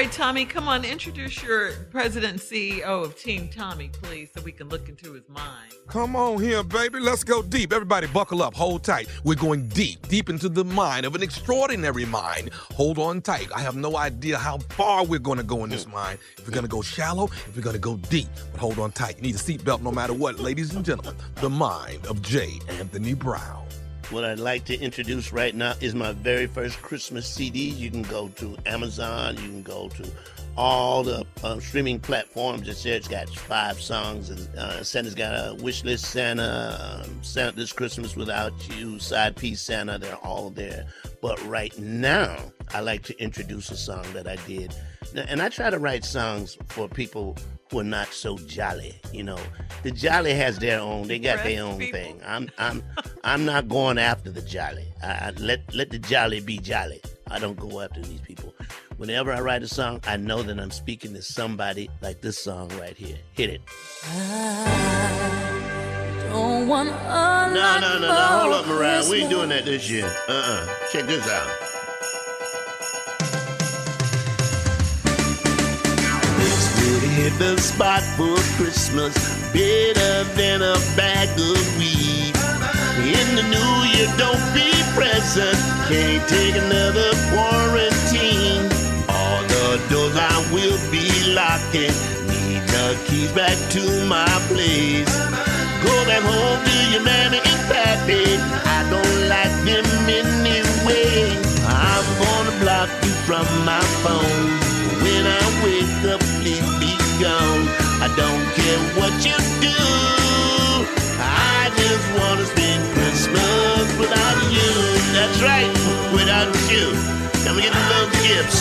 Right, Tommy, come on, introduce your president and CEO of Team Tommy, please, so we can look into his mind. Come on here, baby. Let's go deep. Everybody, buckle up. Hold tight. We're going deep, deep into the mind of an extraordinary mind. Hold on tight. I have no idea how far we're going to go in this mind. If we're going to go shallow, if we're going to go deep. But hold on tight. You need a seatbelt no matter what, ladies and gentlemen. The mind of J. Anthony Brown. What I'd like to introduce right now is my very first Christmas CD. You can go to Amazon, you can go to all the uh, streaming platforms. It's there. It's got five songs, and uh, Santa's got a wish list. Santa, um, Santa this Christmas without you, side piece Santa. They're all there. But right now, I like to introduce a song that I did, and I try to write songs for people who are not so jolly. You know, the jolly has their own. They got their own people. thing. I'm I'm I'm not going after the jolly. I, I let let the jolly be jolly. I don't go after these people. Whenever I write a song, I know that I'm speaking to somebody like this song right here. Hit it. Don't want No, no, no, no. Hold up, Mariah. We ain't doing that this year. Uh-uh. Check this out. Hit the spot for Christmas. Better than a bag of weed. In the new year, don't be present. Can't take another quarantine. All the doors I will be locking. Need the keys back to my place. Go back home to your mammy and pappy. I don't like them anyway. I'm gonna block you from my phone. When I wake up, please be don't care what you do. I just wanna spend Christmas without you. That's right, without you. Come and get the little gifts.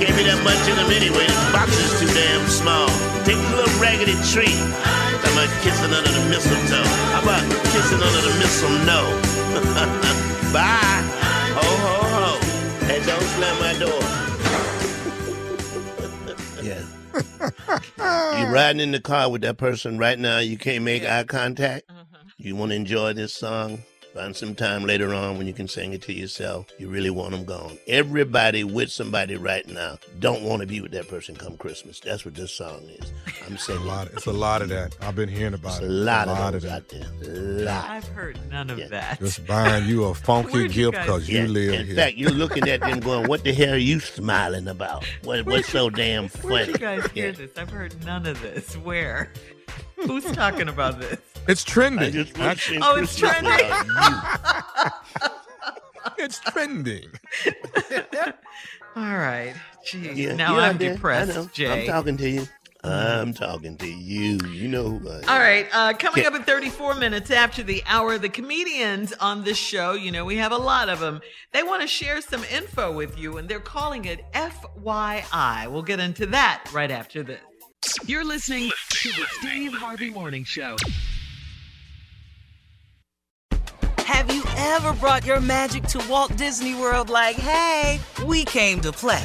Can't be that much in them anyway. The box is too damn small. Take a little raggedy tree. How about kissing under the mistletoe? How about kissing under the mistletoe? Bye. Ho, ho, ho. Hey, don't slam my door. yeah. You're riding in the car with that person right now. You can't make Yeah. eye contact. Uh-huh. You want to enjoy this song? Find some time later on when you can sing it to yourself. You really want them gone. Everybody with somebody right now don't want to be with that person come Christmas. That's what this song is. I'm saying A lot. It's a lot of that. I've been hearing about It's a it. lot, of those that. out there. A lot. I've heard none of Yeah. that. Just buying you a funky Where'd you gift guys because Yeah. you live In here. fact, you're looking at them going, "What the hell are you smiling about? What, what's so damn Where'd funny?" you guys hear Yeah. this? I've heard none of this. Where? Who's talking about this? it's trending. just That's- want Oh, it's trending. it's trending. All right. Jeez. Yeah, now I'm out there. I know. depressed, Jay. I'm talking to you. I'm talking to you. You know who I am. All right, uh, coming up in 34 minutes after the hour, the comedians on this show, you know, we have a lot of them. They want to share some info with you, and they're calling it FYI. We'll get into that right after this. You're listening to the Steve Harvey Morning Show. Have you ever brought your magic to Walt Disney World like, hey, we came to play?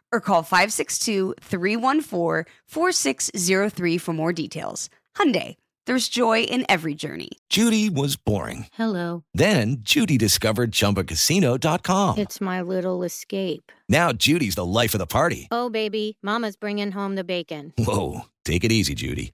or call 562-314-4603 for more details. Hyundai, there's joy in every journey. Judy was boring. Hello. Then Judy discovered ChumbaCasino.com. It's my little escape. Now Judy's the life of the party. Oh, baby, Mama's bringing home the bacon. Whoa, take it easy, Judy.